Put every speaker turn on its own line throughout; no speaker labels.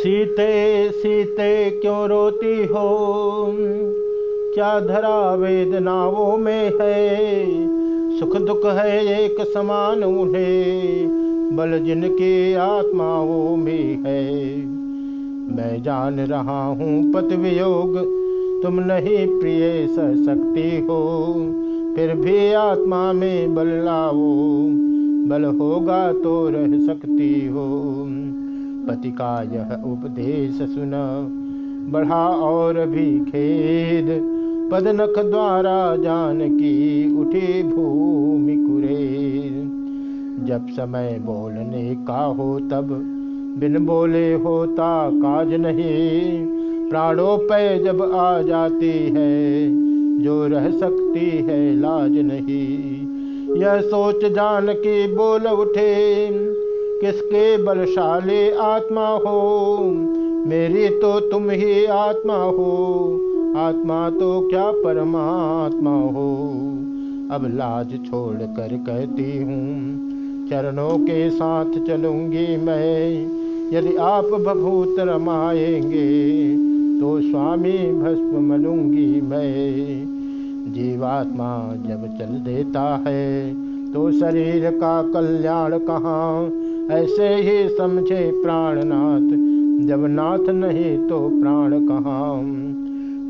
सीते सीते क्यों रोती हो? क्या धरा वेदनाओं में है? सुख दुख है एक समान उन्हें, बल जिनके आत्माओं में है। मैं जान रहा हूँ पत वियोग, तुम नहीं प्रिय सह सकती हो। फिर भी आत्मा में बल लाओ, बल होगा तो रह सकती हो। पति का यह उपदेश सुन बढ़ा और भी खेद, पदनख द्वारा जान की उठी भूमि कुरेर जब समय बोलने का हो तब बिन बोले होता काज नहीं। प्राणों पे जब आ जाती है, जो रह सकती है लाज नहीं। यह सोच जान के बोल उठे। किसके बलशाली आत्मा हो? मेरी तो तुम ही आत्मा हो। आत्मा तो क्या परमात्मा हो? अब लाज छोड़ कर कहती हूँ, चरणों के साथ चलूँगी मैं। यदि आप भभूत रमाएँगे तो स्वामी भस्म मलूँगी मैं। जीवात्मा जब चल देता है तो शरीर का कल्याण कहाँ ऐसे ही समझे प्राणनाथ। जब नाथ नहीं तो प्राण कहाँ?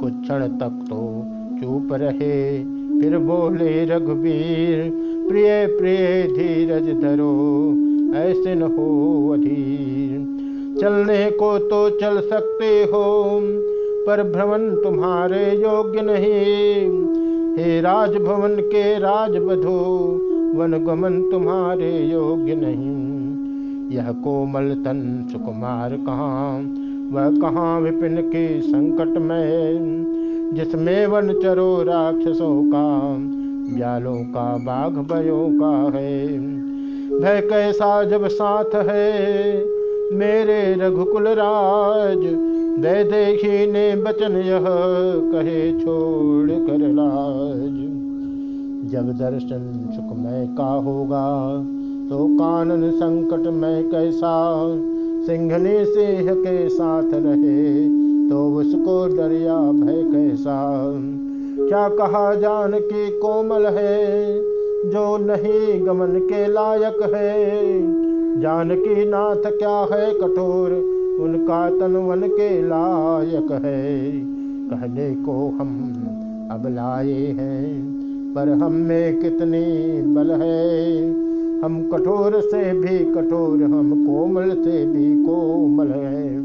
कुछ क्षण तक तो चुप रहे। फिर बोले, रघुवीर, प्रिय प्रिय धीरज धरो। ऐसे न हो अधीर। चलने को तो चल सकते हो, पर भ्रमण तुम्हारे योग्य नहीं। हे राजभवन के राजबधो वन गमन तुम्हारे योग्य नहीं। यह कोमल तन सुकुमार कहाँ? वह कहाँ विपिन के संकट में? जिसमें वन चरो राक्षसों का, ब्यालों का, बाघ भयों का है। भय कैसा जब साथ है? मेरे रघुकुल राज, दे देखी ने बचन यह कहे छोड़ कर लाज। जब दर्शन सुखमय का होगा। तो कानन संकट में कैसा सिंघनी सिंह के साथ रहे तो उसको डरिया भय कैसा। क्या कहा जान की कोमल है, जो नहीं गमन के लायक है। जानकी नाथ क्या है कठोर, उनका तन वन के लायक है। कहने को हम अब लाए हैं, पर हम में कितनी बल है। हम कठोर से भी कठोर, हम कोमल से भी कोमल हैं।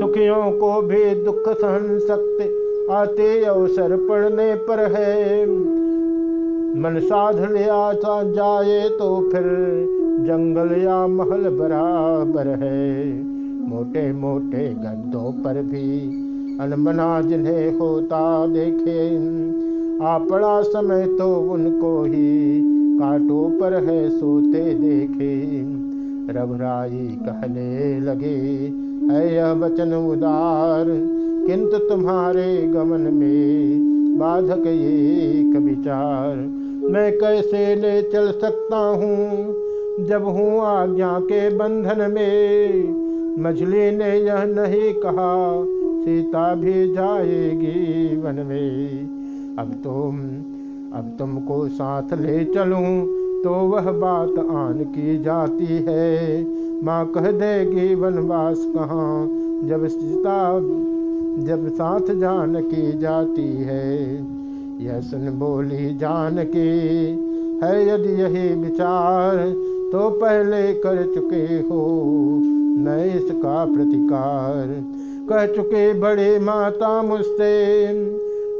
सुखियों को भी दुख सहन सकते आते अवसर पड़ने पर है। मन साध लिया था, जाए तो फिर जंगल या महल बराबर है। मोटे मोटे गद्दों पर भी अनमना जिन्हें होता देखे आपड़ा समय तो उनको ही कांटों पर है सोते देखे। रघुराई कहने लगे, है यह वचन उदार? किंतु तुम्हारे गमन में बाधक एक विचार। मैं कैसे ले चल सकता हूँ? जब हूँ आज्ञा के बंधन में। मछली ने यह नहीं कहा, सीता भी जाएगी वन में। अब तुम अब तुमको साथ ले चलूँ तो वह बात आन की जाती है। माँ कह देगी, वनवास कहाँ? जब सीता, जब साथ जान की जाती है। यह सुन बोली जान की है यदि यही विचार तो पहले कर चुके हो। न इसका प्रतिकार। कह चुके बड़े माता मुझसे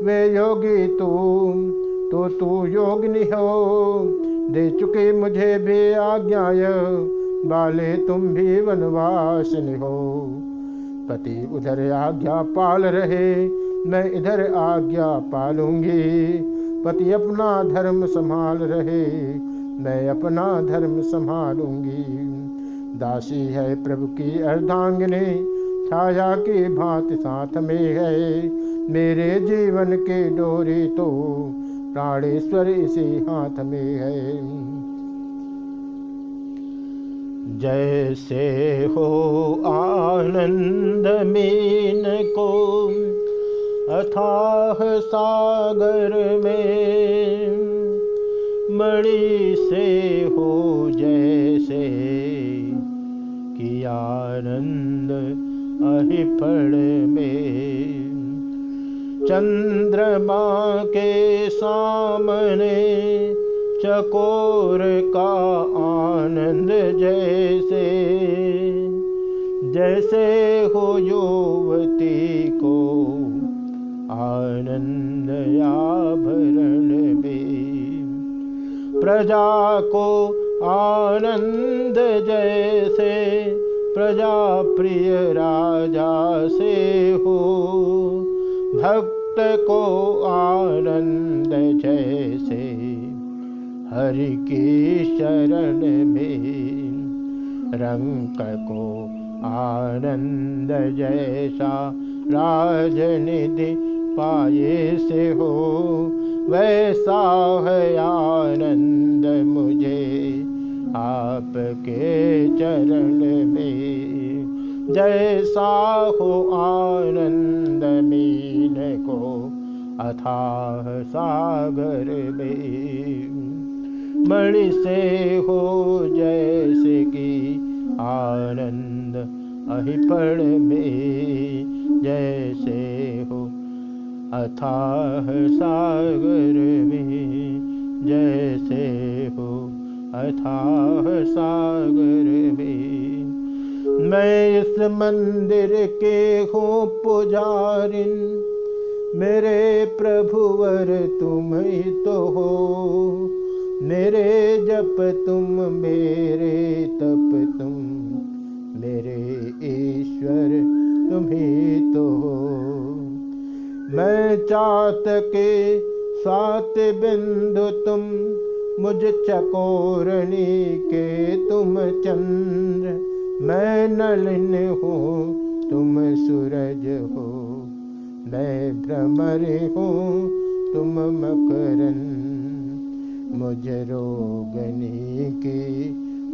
वे योगी तुम तो तू योगनी हो। दे चुके मुझे भी आज्ञाय बाले तुम भी वनवासिनी हो। पति उधर आज्ञा पाल रहे, मैं इधर आज्ञा पालूँगी। पति अपना धर्म संभाल रहे, मैं अपना धर्म संभालूँगी। दासी है प्रभु की अर्धांगिनी, छाया की भांति साथ में है। मेरे जीवन के डोरी तो प्राणेश्वर इसी हाथ में है। जैसे हो आनंद मीन को अथाह सागर में, मणि से हो जैसे कि आनंद अहिफड़ में। चंद्रमा के सामने चकोर का आनंद जैसे जैसे हो युवती को आनंद आभरण में प्रजा को आनंद जैसे, प्रजा प्रिय राजा से हो। भक्त को आनंद जैसे हरि की शरण में रंक को आनंद जैसा राजनिधि पाए से हो, वैसा है आनंद मुझे आपके चरण में। जैसा हो आनंद मीन को अथाह सागर में। मणि से हो जैसे कि आनंद अहिपण में। जैसे हो अथाह सागर में। जैसे हो अथाह सागर में। मैं इस मंदिर के हूँ पुजारिन। मेरे प्रभुवर तुम ही तो हो। मेरे जप तुम, मेरे तप तुम। मेरे ईश्वर तुम ही तो हो। मैं चात के सात बिंदु तुम, मुझ चकोरणी के तुम चंद्र। मैं नलिन हूँ, तुम सूरज हो। मैं भ्रमर हूँ, तुम मकरन मुझ रोगनी की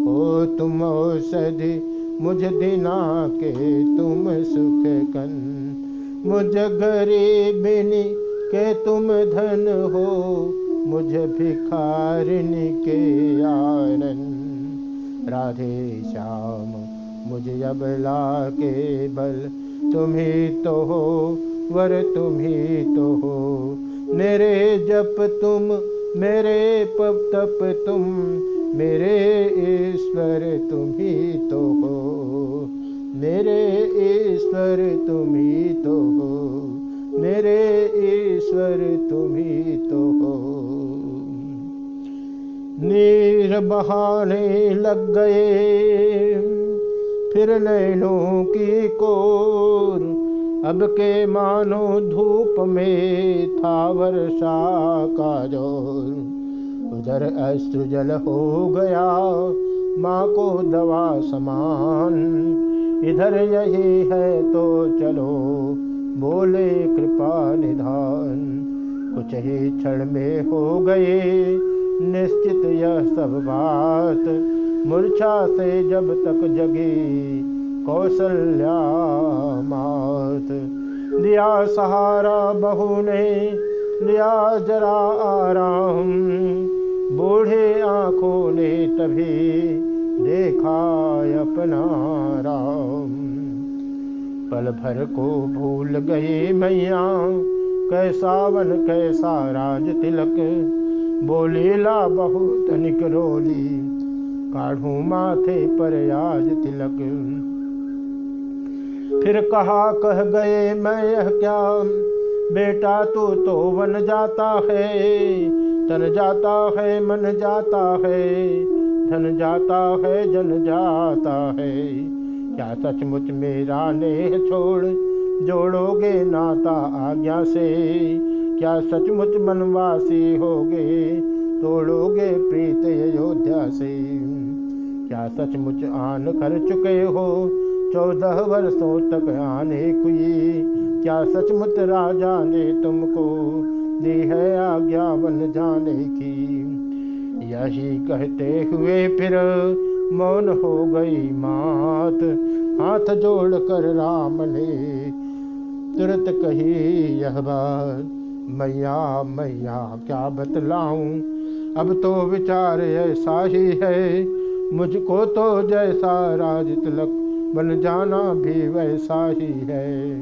हो तुम औषधि, मुझ दिना के तुम सुख कन मुझ गरीबिनी के तुम धन हो, मुझ भिखारिनी के आनंद राधे श्याम, मुझे अब ला के बल। तुम्ही तो हो, वर तुम ही तो हो। मेरे जप तुम, मेरे पप तप तुम, मेरे ईश्वर तुम्ही तो हो। मेरे ईश्वर तुम्ही तो हो, मेरे ईश्वर तुम्ही तो हो। नीर बहाने लग गए। फिर नैनों की कोर, अब के मानो धूप में था वर्षा का ज़ोर। उधर अस्त्र जल हो गया, माँ को दवा समान। इधर यही है तो चलो, बोले कृपा निधान। कुछ ही क्षण में हो गए निश्चित यह सब बात मूर्छा से जब तक जगी कौशल्या मात दिया सहारा बहू ने लिया जरा आराम। बूढ़े आँखों ने तभी देखा अपना राम। पल भर को भूल गए मैया कैसा वन कैसा राज तिलक। बोलीला बहुत निकरोली काढ़ू माथे पर आज तिलक। फिर कहा, कह गए मैं यह क्या? बेटा तू तो वन जाता है, तन जाता है, मन जाता है, धन जाता है, जन जाता है। क्या सचमुच मेरा नेह छोड़ जोड़ोगे नाता आज्ञा से? क्या सचमुच मनवासी होगे? तोड़ोगे प्रीत अयोध्या से। क्या सचमुच आन कर चुके हो? चौदह वर्षों तक आने कुई क्या सचमुच राजा ने तुमको दी है आज्ञा बन जाने की? यही कहते हुए फिर मौन हो गई मात। हाथ जोड़ कर राम ने तुरंत कही यह बात। मैया मैया, क्या बतलाऊं? अब तो विचार ऐसा ही है। मुझको तो जैसा राज तिलक बन जाना भी वैसा ही है।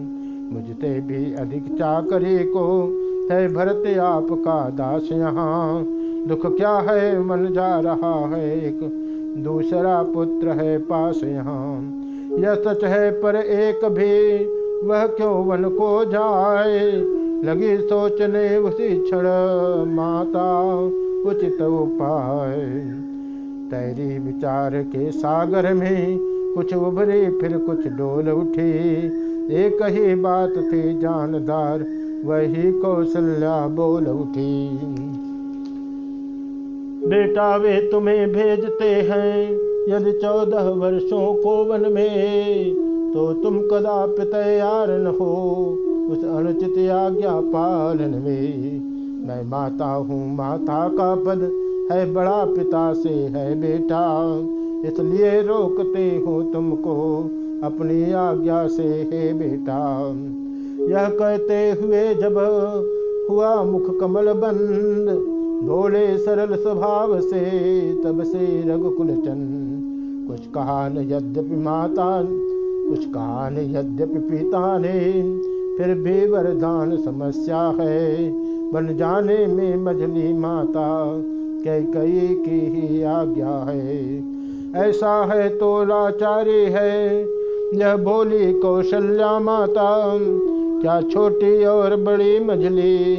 मुझते भी अधिक चाकरी को है भरत आपका दास यहाँ। दुख क्या है, मन जा रहा है, एक दूसरा पुत्र है पास यहाँ। यह सच है, पर एक भी वह क्यों वन को जाए? लगी सोचने उसी क्षण माता उचित उपाय। तैरी विचार के सागर में कुछ उभरी, फिर कुछ डोल उठी। एक ही बात थी जानदार, वही कौशल्या बोल उठी। बेटा वे तुम्हें भेजते हैं, यदि चौदह वर्षों को वन में तो तुम कदापि तैयार न हो। उस अनुचित आज्ञा पालन में मैं माता हूँ, माता का पद है, बड़ा पिता से है बेटा। इसलिए रोकते हो तुमको, अपनी आज्ञा से है बेटा। यह कहते हुए जब हुआ मुख कमल बंद, बोले सरल स्वभाव से, तब से रघुकुल चंद। कुछ कहा न यद्यपि माता, कुछ कहा न यद्यपि पिता ने। फिर भी वरदान समस्या है। बन जाने में मझली माता कई कई की ही आज्ञा है। ऐसा है तो लाचारी है। यह बोली कौशल्या माता, क्या छोटी और बड़ी मझली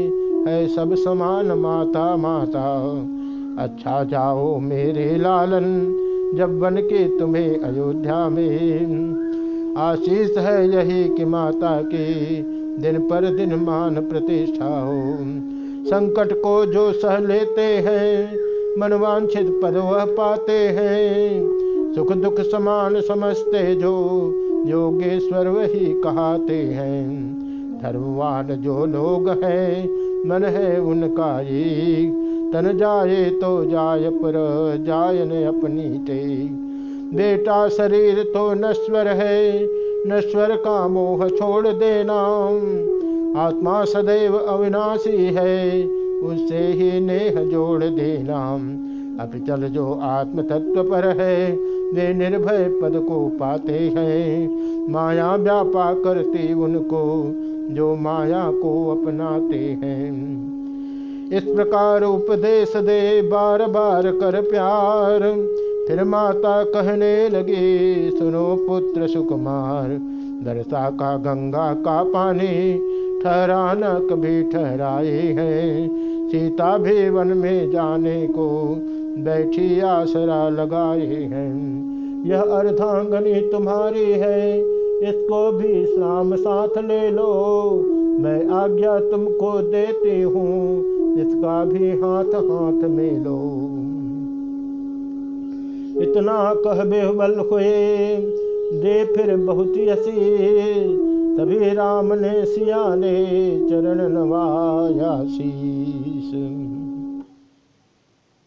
है सब समान माता माता। अच्छा जाओ मेरे लालन, जब बन के तुम्हें अयोध्या में आशीष है यही कि माता की दिन पर दिन मान प्रतिष्ठा हो। संकट को जो सह लेते हैं, मनवांछित पद वह पाते हैं। सुख दुख समान समझते जो, योगेश्वर वही कहते हैं। धर्मवान जो लोग हैं, मन है उनका ये तन जाए तो जाय पर जायन अपनी ते बेटा शरीर तो नश्वर है, नश्वर का मोह छोड़ देना। आत्मा सदैव अविनाशी है, उससे ही नेह जोड़ देना। अब चल जो आत्म तत्व पर है, वे निर्भय पद को पाते हैं। माया व्यापा करती उनको, जो माया को अपनाते हैं। इस प्रकार उपदेश दे, बार बार कर प्यार। फिर माता कहने लगी, सुनो पुत्र सुकुमार, दरसा का, गंगा का पानी ठहराना कभी ठहराए हैं। सीता भी वन में जाने को बैठी आसरा लगाए हैं। यह अर्धांगनी तुम्हारी है, इसको भी शाम साथ ले लो। मैं आज्ञा तुमको देती हूँ, इसका भी हाथ हाथ में लो। इतना कह बेहबल हुए। दे फिर बहुत यसी तभी राम ने सिया चरण नवाया शीश।